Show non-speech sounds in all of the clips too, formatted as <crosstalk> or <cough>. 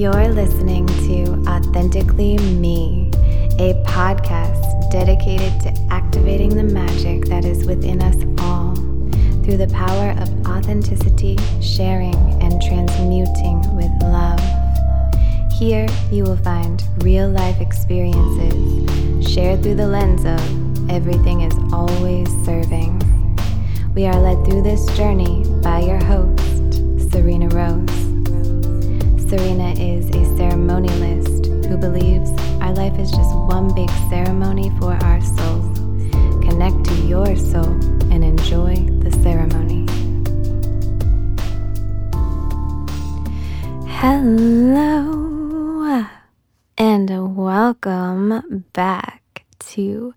You're listening to Authentically Me, a podcast dedicated to activating the magic that is within us all through the power of authenticity, sharing, and transmuting with love. Here, you will find real life experiences shared through the lens of everything is always serving. We are led through this journey by your host, Serena Rose. Serena is a ceremonialist who believes our life is just one big ceremony for our souls. Connect to your soul and enjoy the ceremony. Hello, and welcome back to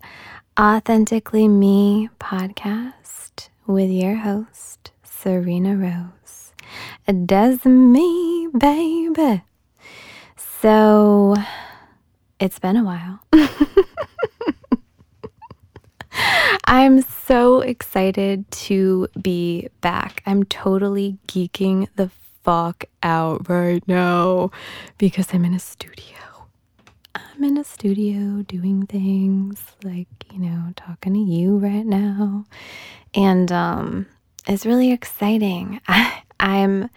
Authentically Me podcast with your host, Serena Rose. Does me, baby. So, it's been a while. <laughs> I'm so excited to be back. I'm totally geeking the fuck out right now because I'm in a studio. I'm in a studio doing things like, you know, talking to you right now. And um it's really exciting. <laughs> I, I'm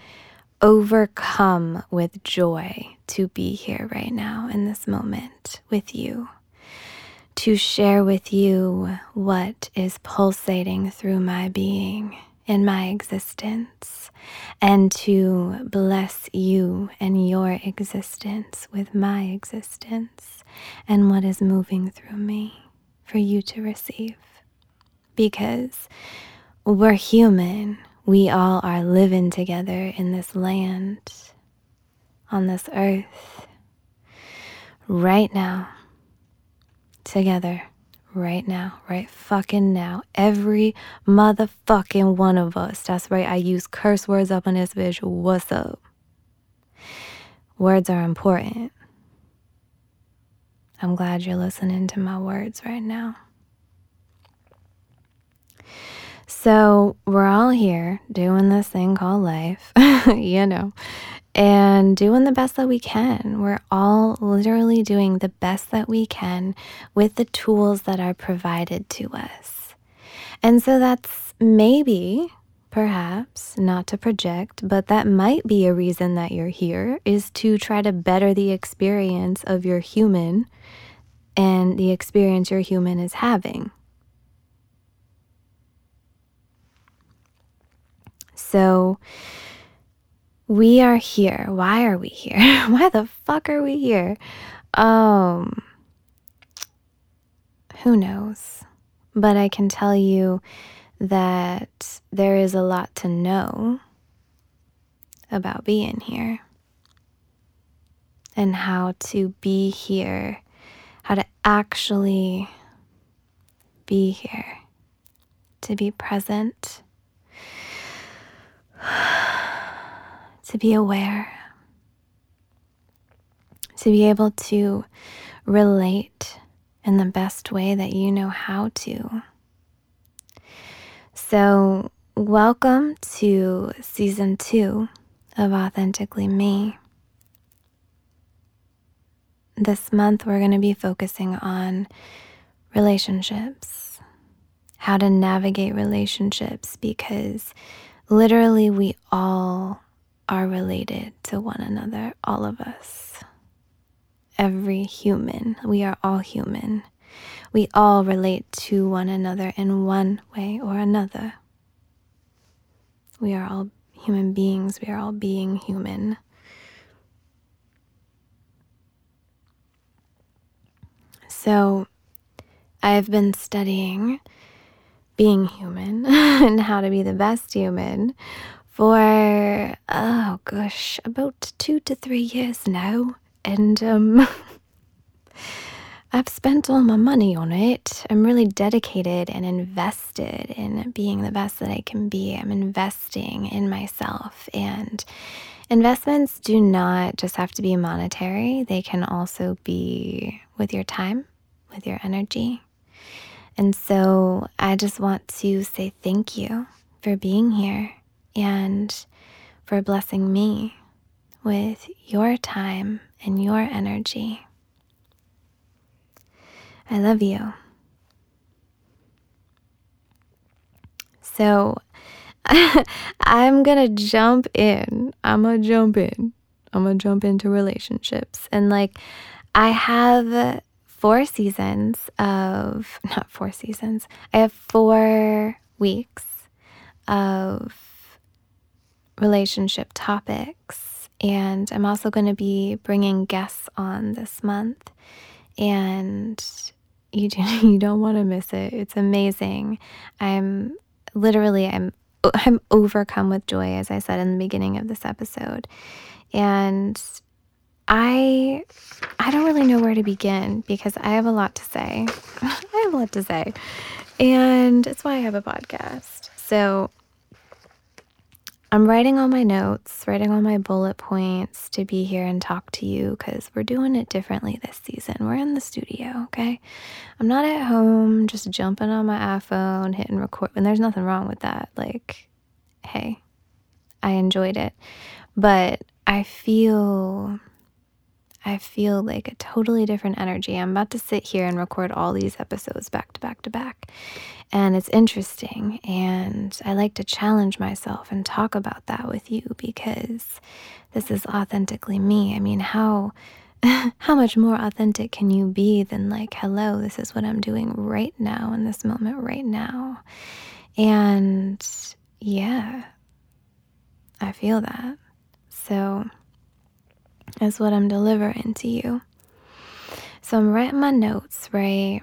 overcome with joy to be here right now in this moment with you, to share with you what is pulsating through my being in my existence, and to bless you and your existence with my existence and what is moving through me for you to receive. Because we're human. We all are living together in this land, on this earth, right now, together, right now, right fucking now. Every motherfucking one of us. That's right, I use curse words up on this bitch. What's up? Words are important. I'm glad you're listening to my words right now. So, we're all here doing this thing called life, <laughs> you know, and doing the best that we can. We're all literally doing the best that we can with the tools that are provided to us. And so, that's maybe, perhaps, not to project, but that might be a reason that you're here is to try to better the experience of your human and the experience your human is having. So we are here. Why are we here? <laughs> Why the fuck are we here? Um who knows? But I can tell you that there is a lot to know about being here and how to be here, how to actually be here, to be present to be aware, to be able to relate in the best way that you know how to. So, welcome to season two of Authentically Me. This month, we're going to be focusing on relationships, how to navigate relationships, because literally we all are related to one another, all of us. Every human, we are all human. We all relate to one another in one way or another. We are all human beings, we are all being human. So, I've been studying being human <laughs> and how to be the best human for, oh gosh, about two to three years now. And um, <laughs> I've spent all my money on it. I'm really dedicated and invested in being the best that I can be. I'm investing in myself. And investments do not just have to be monetary, they can also be with your time, with your energy, and so I just want to say thank you for being here and for blessing me with your time and your energy. I love you. So <laughs> I'm going to jump in. I'm going to jump in. I'm going to jump into relationships. And like, I have four seasons of, <laughs> not four seasons, I have four weeks of relationship topics. And I'm also going to be bringing guests on this month. And you, do, <laughs> you don't want to miss it. It's amazing. I'm literally, I'm I'm overcome with joy, as I said in the beginning of this episode. And I I don't really know where to begin because I have a lot to say. <laughs> I have a lot to say. And it's why I have a podcast. So I'm writing all my notes, writing all my bullet points to be here and talk to you because we're doing it differently this season. We're in the studio, okay? I'm not at home just jumping on my iPhone, hitting record, and there's nothing wrong with that. Like, hey, I enjoyed it. But I feel I feel like a totally different energy. I'm about to sit here and record all these episodes back to back to back. And it's interesting. And I like to challenge myself and talk about that with you because this is authentically me. I mean, how. <laughs> how much more authentic can you be than like, hello, this is what I'm doing right now in this moment, right now? And yeah, I feel that. So, is what I'm delivering to you. So I'm writing my notes, right?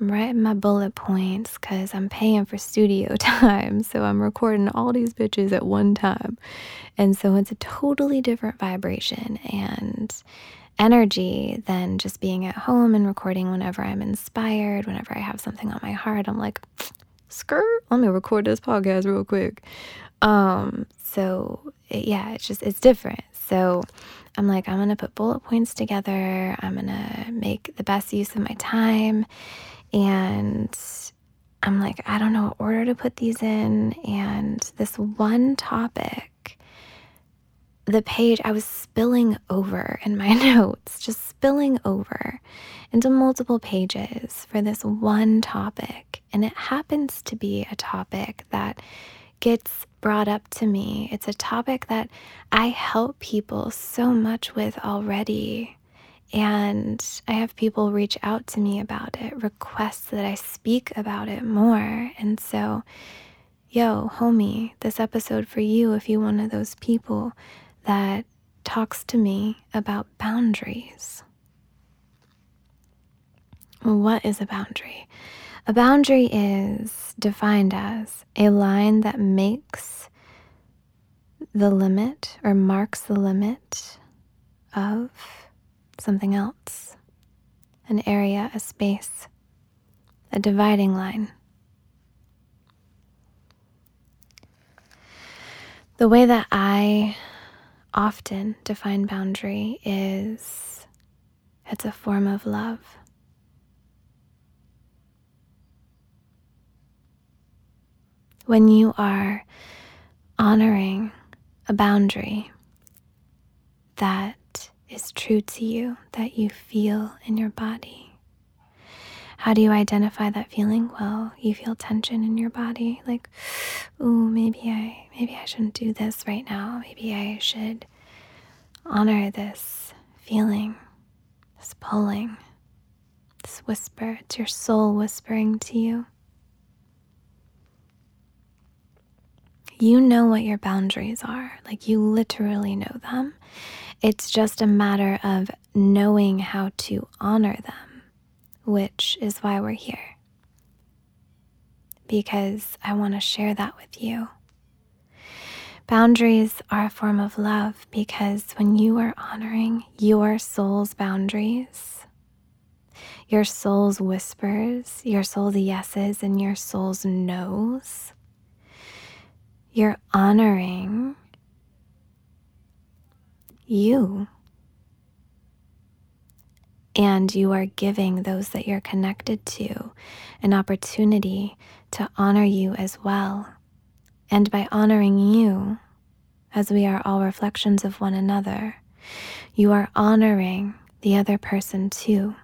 I'm writing my bullet points because I'm paying for studio <laughs> time. So I'm recording all these bitches at one time. And so it's a totally different vibration and energy than just being at home and recording whenever I'm inspired, whenever I have something on my heart. I'm like, <sniffs> skirt, let me record this podcast real quick. Um, so yeah, it's just, it's different. So I'm like, I'm going to put bullet points together. I'm going to make the best use of my time. And I'm like, I don't know what order to put these in. And this one topic, the page, I was spilling over <laughs> in my <laughs> notes, just spilling over into multiple pages for this one topic. And it happens to be a topic that gets brought up to me. It's a topic that I help people so much with already. And I have people reach out to me about it, request that I speak about it more. And so, yo, homie, this episode for you if you're one of those people that talks to me about boundaries. What is a boundary? A boundary is defined as a line that makes the limit or marks the limit of something else, an area, a space, a dividing line. The way that I often define boundary is it's a form of love. When you are honoring a boundary that is true to you, that you feel in your body. How do you identify that feeling? Well, you feel tension in your body, like, ooh, maybe I maybe I shouldn't do this right now. Maybe I should honor this feeling, this pulling, this whisper. It's your soul whispering to you. You know what your boundaries are. Like you literally know them. It's just a matter of knowing how to honor them, which is why we're here. Because I want to share that with you. Boundaries are a form of love because when you are honoring your soul's boundaries, your soul's whispers, your soul's yeses, and your soul's no's, you're honoring you. And you are giving those that you're connected to an opportunity to honor you as well. And by honoring you as we are all reflections of one another. You are honoring the other person too.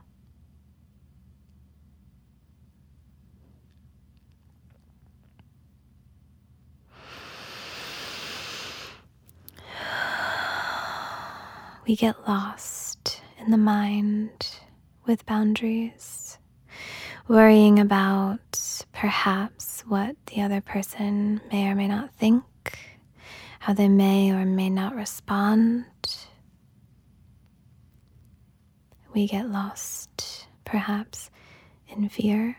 We get lost in the mind with boundaries, worrying about perhaps what the other person may or may not think, how they may or may not respond. We get lost perhaps in fear.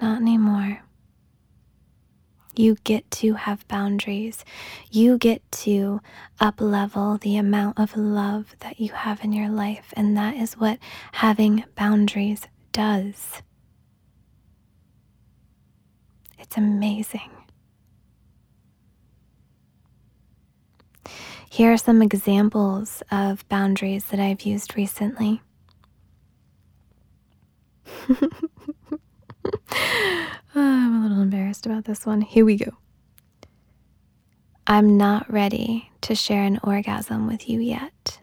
Not anymore. You get to have boundaries. You get to up level the amount of love that you have in your life. And that is what having boundaries does. It's amazing. Here are some examples of boundaries that I've used recently. <laughs> <laughs> Ah, I'm a little embarrassed about this one. Here we go. I'm not ready to share an orgasm with you yet.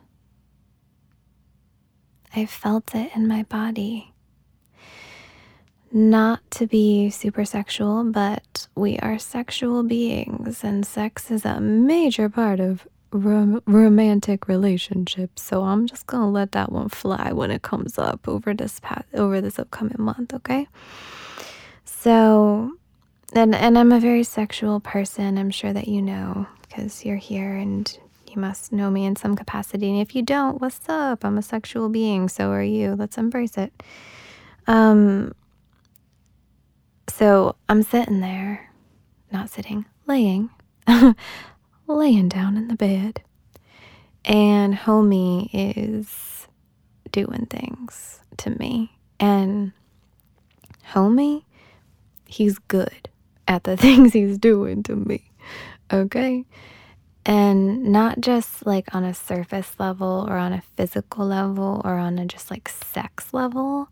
I felt it in my body. Not to be super sexual, but we are sexual beings, and sex is a major part of rom- romantic relationships. So I'm just gonna let that one fly when it comes up over this past, over this upcoming month. Okay. So, and and I'm a very sexual person. I'm sure that you know because you're here and you must know me in some capacity. And if you don't, what's up? I'm a sexual being. So are you. Let's embrace it. Um. So I'm sitting there, not sitting, laying, <laughs> laying down in the bed, and homie is doing things to me, and homie he's good at the <laughs> things he's doing to me. Okay? And not just like on a surface level or on a physical level or on a just like sex level,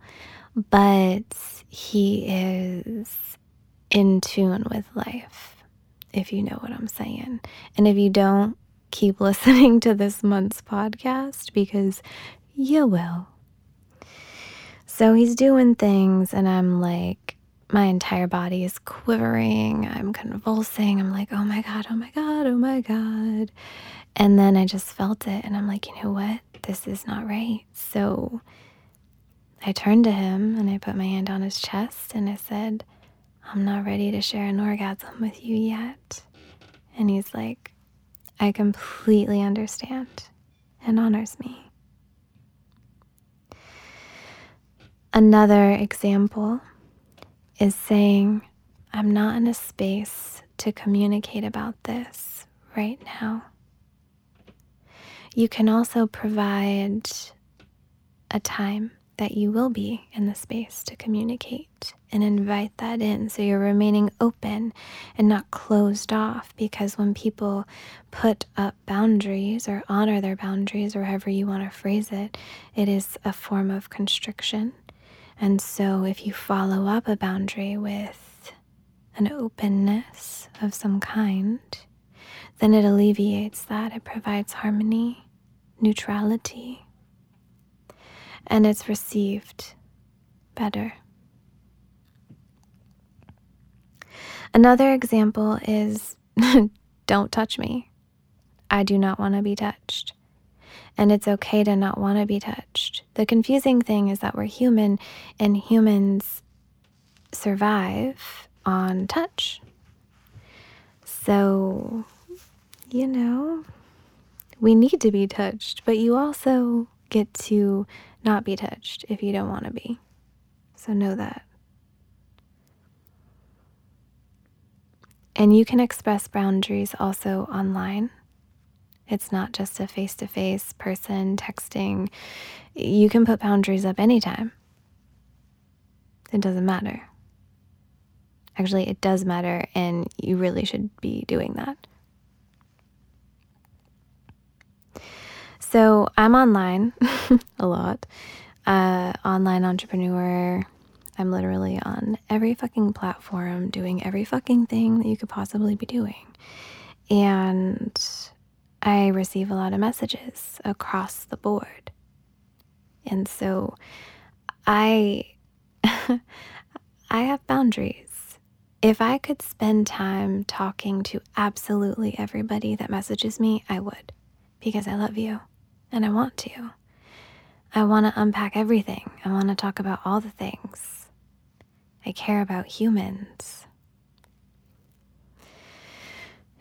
but he is in tune with life, if you know what I'm saying. And if you don't, keep <laughs> listening to this month's podcast because you will. So he's doing things, and I'm like, my entire body is quivering. I'm convulsing. I'm like, oh my God, oh my God, oh my God. And then I just felt it. And I'm like, you know what? This is not right. So I turned to him and I put my hand on his chest and I said, I'm not ready to share an orgasm with you yet. And he's like, I completely understand and honors me. Another example is saying, I'm not in a space to communicate about this right now. You can also provide a time that you will be in the space to communicate and invite that in so you're remaining open and not closed off because when people put up boundaries or honor their boundaries or however you want to phrase it it is a form of constriction and so, if you follow up a boundary with an openness of some kind, then it alleviates that. It provides harmony, neutrality, and it's received better. Another example is <laughs> don't touch me. I do not want to be touched and it's okay to not want to be touched. The confusing thing is that we're human and humans survive on touch. So, you know, we need to be touched, but you also get to not be touched if you don't want to be. So, know that. And you can express boundaries also online. It's not just a face to face person texting. You can put boundaries up anytime. It doesn't matter. Actually, it does matter, and you really should be doing that. So, I'm online <laughs> a lot, uh, online entrepreneur, I'm literally on every fucking platform doing every fucking thing that you could possibly be doing. And I receive a lot of messages across the board. And so I <laughs> I have boundaries. If I could spend time talking to absolutely everybody that messages me, I would because I love you and I want to. I want to unpack everything. I want to talk about all the things. I care about humans.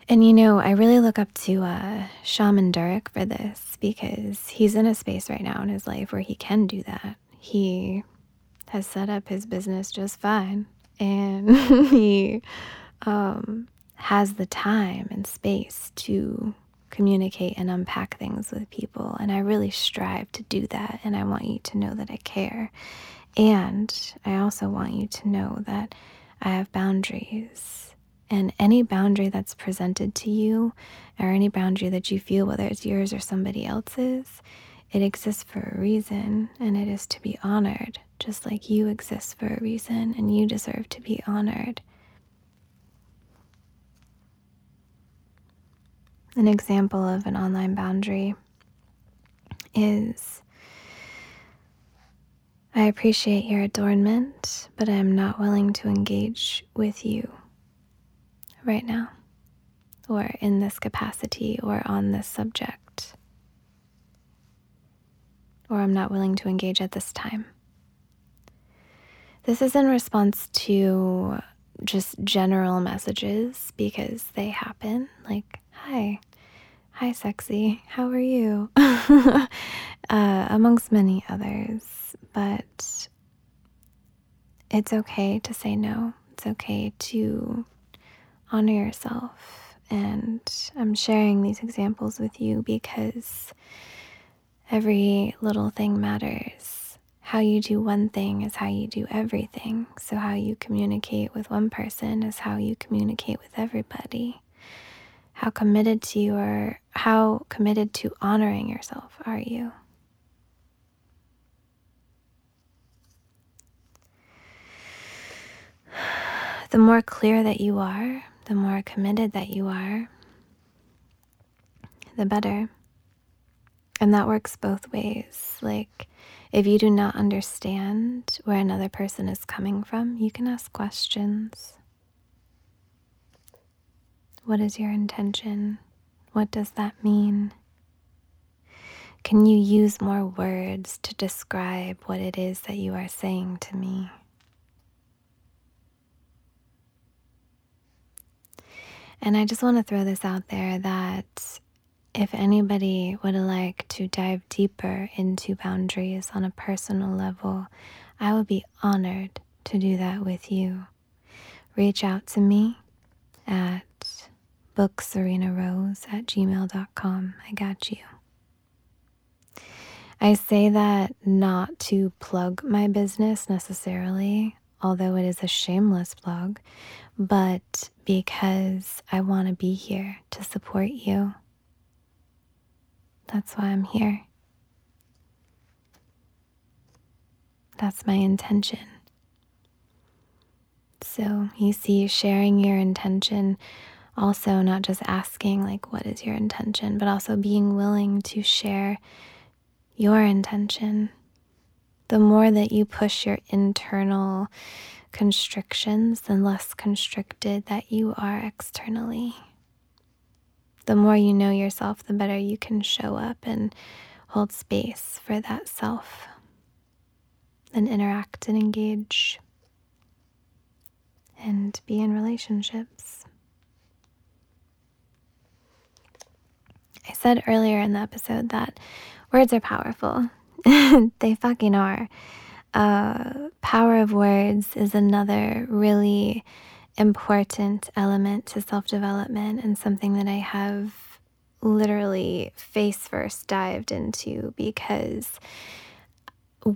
And you know, I really look up to uh, Shaman Durek for this because he's in a space right now in his life where he can do that. He has set up his business just fine and <laughs> he um, has the time and space to communicate and unpack things with people. And I really strive to do that. And I want you to know that I care. And I also want you to know that I have boundaries and any boundary that's presented to you, or any boundary that you feel, whether it's yours or somebody else's, it exists for a reason and it is to be honored, just like you exist for a reason and you deserve to be honored. An example of an online boundary is I appreciate your adornment, but I am not willing to engage with you right now, or in this capacity, or on this subject, or I'm not willing to engage at this time. This is in response to just general messages because they happen like, hi, hi, sexy, how are you? <laughs> uh, amongst many others. But it's okay to say no. It's okay to honor yourself. And I'm sharing these examples with you because every little thing matters. How you do one thing is how you do everything. So, how you communicate with one person is how you communicate with everybody. How committed to you are, how committed to honoring yourself are you? The more clear that you are, the more committed that you are, the better. And that works both ways. Like, if you do not understand where another person is coming from, you can ask questions. What is your intention? What does that mean? Can you use more words to describe what it is that you are saying to me? And I just want to throw this out there that if anybody would like to dive deeper into boundaries on a personal level, I would be honored to do that with you. Reach out to me at bookserenarose at gmail.com. I got you. I say that not to plug my business necessarily, although it is a shameless blog, but because I want to be here to support you. That's why I'm here. That's my intention. So you see, sharing your intention, also not just asking, like, what is your intention, but also being willing to share your intention. The more that you push your internal constrictions, the less constricted that you are externally. The more you know yourself, the better you can show up and hold space for that self and interact and engage and be in relationships. I said earlier in the episode that words are powerful. <laughs> they fucking are uh, power of words is another really important element to self development and something that I have literally face first dived into because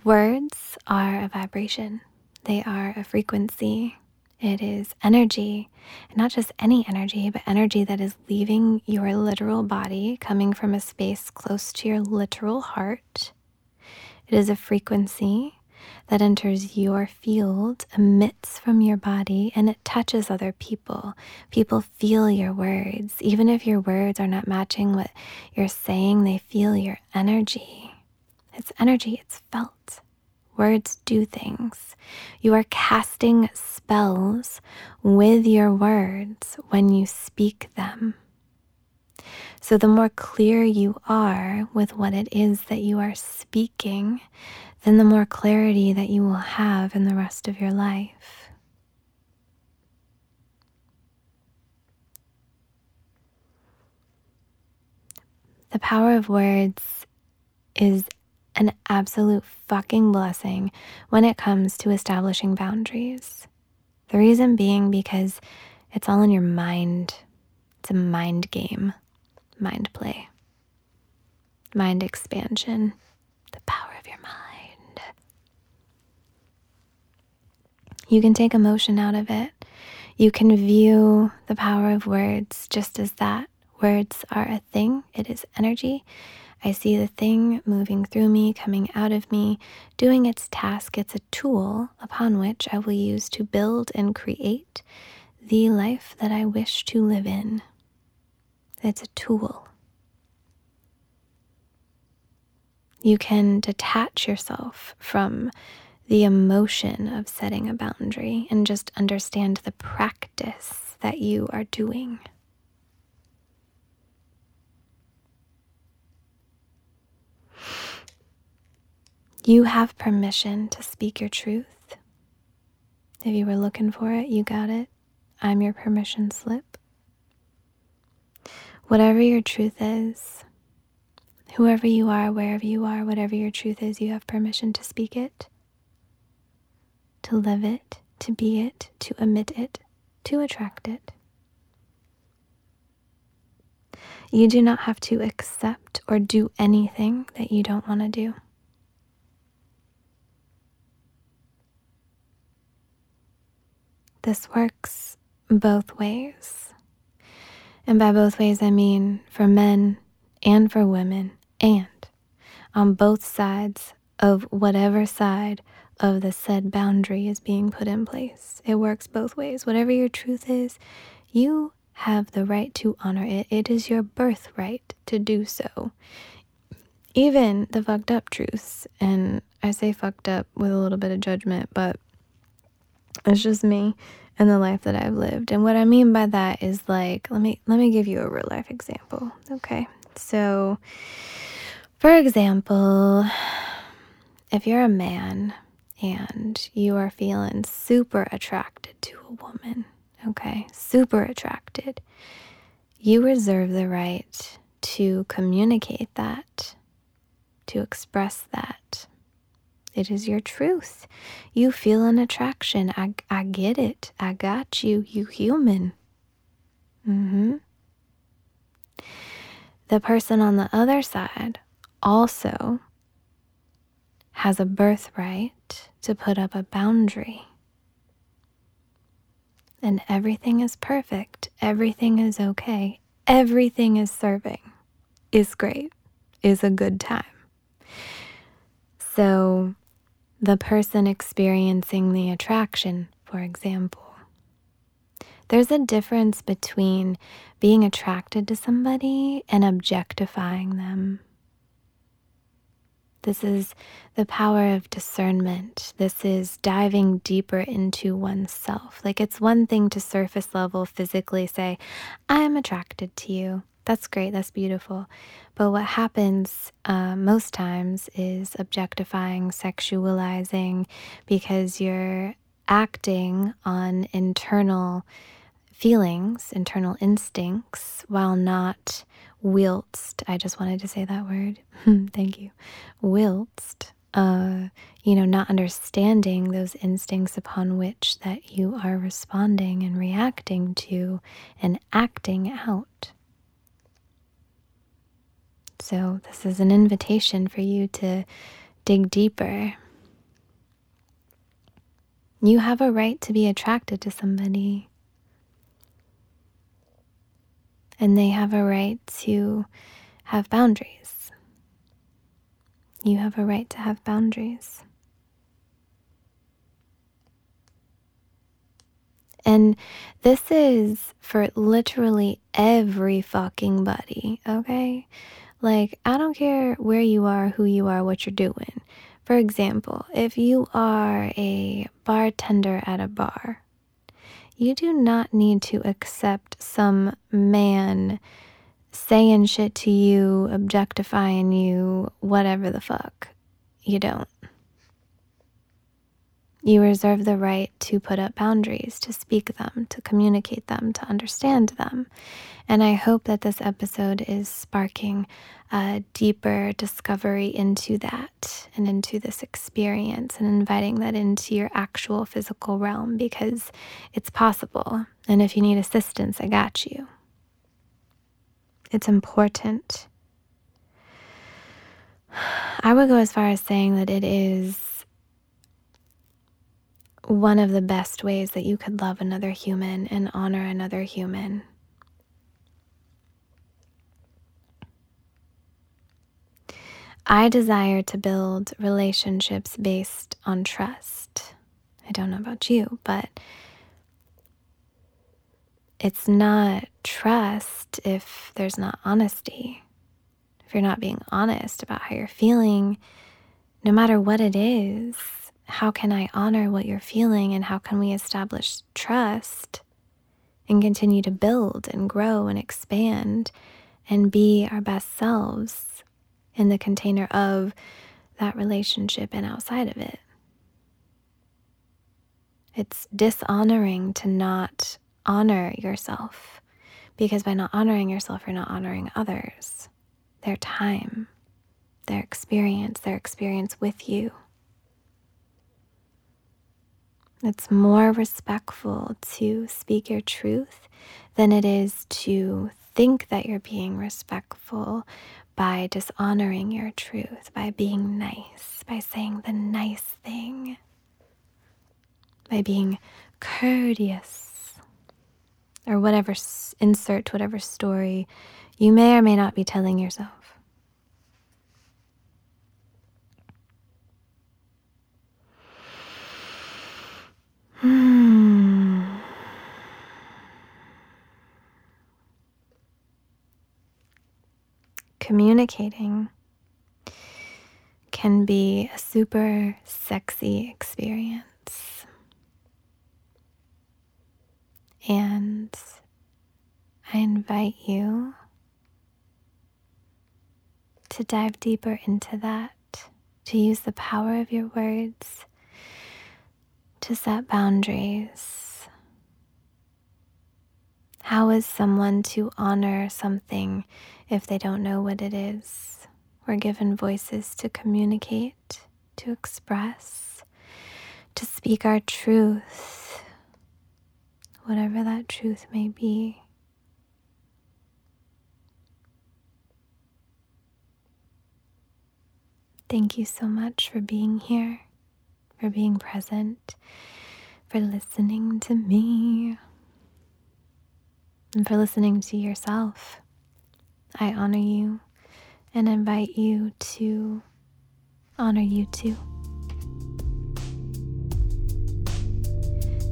words are a vibration, they are a frequency. It is energy, not just any energy, but energy that is leaving your literal body, coming from a space close to your literal heart. It is a frequency that enters your field emits from your body and it touches other people. People feel your words. Even if your words are not matching what you're saying, they feel your energy. It's energy, it's felt. Words do things. You are casting spells with your words when you speak them. So, the more clear you are with what it is that you are speaking, then the more clarity that you will have in the rest of your life. The power of words is an absolute fucking blessing when it comes to establishing boundaries. The reason being because it's all in your mind. It's a mind game, mind play, mind expansion, the power of your mind. You can take emotion out of it. You can view the power of words just as that. Words are a thing, it is energy. I see the thing moving through me, coming out of me, doing its task. It's a tool upon which I will use to build and create the life that I wish to live in. It's a tool. You can detach yourself from the emotion of setting a boundary and just understand the practice that you are doing. You have permission to speak your truth. If you were looking for it, you got it. I'm your permission slip. Whatever your truth is, whoever you are, wherever you are, whatever your truth is, you have permission to speak it, to live it, to be it, to emit it, to attract it. You do not have to accept or do anything that you don't want to do. This works both ways. And by both ways, I mean for men and for women, and on both sides of whatever side of the said boundary is being put in place. It works both ways. Whatever your truth is, you have the right to honor it. It is your birthright to do so. Even the fucked up truths, and I say fucked up with a little bit of judgment, but it's just me and the life that I've lived. And what I mean by that is like let me let me give you a real life example. Okay. So for example, if you're a man and you are feeling super attracted to a woman, okay? Super attracted. You reserve the right to communicate that, to express that, it is your truth. You feel an attraction. I, I get it. I got you. You human. Mm-hmm. The person on the other side also has a birthright to put up a boundary. And everything is perfect. Everything is okay. Everything is serving, is great, is a good time. So the person experiencing the attraction, for example. There's a difference between being attracted to somebody and objectifying them. This is the power of discernment. This is diving deeper into oneself. Like it's one thing to surface level physically say, I'm attracted to you. That's great, that's beautiful. But what happens uh, most times is objectifying, sexualizing, because you're acting on internal feelings, internal instincts, while not whilst. I just wanted to say that word. <laughs> Thank you. Whilst, uh, you know, not understanding those instincts upon which that you are responding and reacting to and acting out. So, this is an invitation for you to dig deeper. You have a right to be attracted to somebody, and they have a right to have boundaries. You have a right to have boundaries. And this is for literally every fucking body, okay? Like, I don't care where you are, who you are, what you're doing. For example, if you are a bartender at a bar, you do not need to accept some man saying shit to you, objectifying you, whatever the fuck. You don't. You reserve the right to put up boundaries, to speak them, to communicate them, to understand them. And I hope that this episode is sparking a deeper discovery into that and into this experience and inviting that into your actual physical realm because it's possible. And if you need assistance, I got you. It's important. <sighs> I would go as far as saying that it is one of the best ways that you could love another human and honor another human. I desire to build relationships based on trust. I don't know about you, but it's not trust if there's not honesty. If you're not being honest about how you're feeling, no matter what it is, how can I honor what you're feeling and how can we establish trust and continue to build and grow and expand and be our best selves in the container of that relationship and outside of it? It's dishonoring to not honor yourself because by not honoring yourself, you're not honoring others, their time, their experience, their experience with you. It's more respectful to speak your truth than it is to think that you're being respectful by dishonoring your truth, by being nice, by saying the nice thing, by being courteous or whatever, insert whatever story you may or may not be telling yourself. Communicating can be a super sexy experience. And I invite you to dive deeper into that, to use the power of your words to set boundaries. How is someone to honor something if they don't know what it is? We're given voices to communicate, to express, to speak our truth whatever that truth may be. Thank you so much for being here, for being present, for listening to me, and for listening to yourself. I honor you and invite you to honor you too.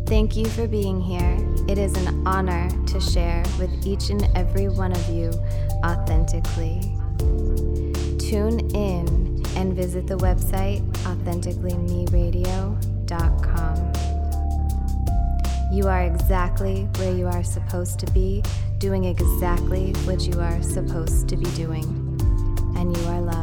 Thank you for being here. It is an honor to share with each and every one of you authentically. Tune in and visit the website authenticallymeradio.com. You are exactly where you are supposed to be, doing exactly what you are supposed to be doing, and you are loved.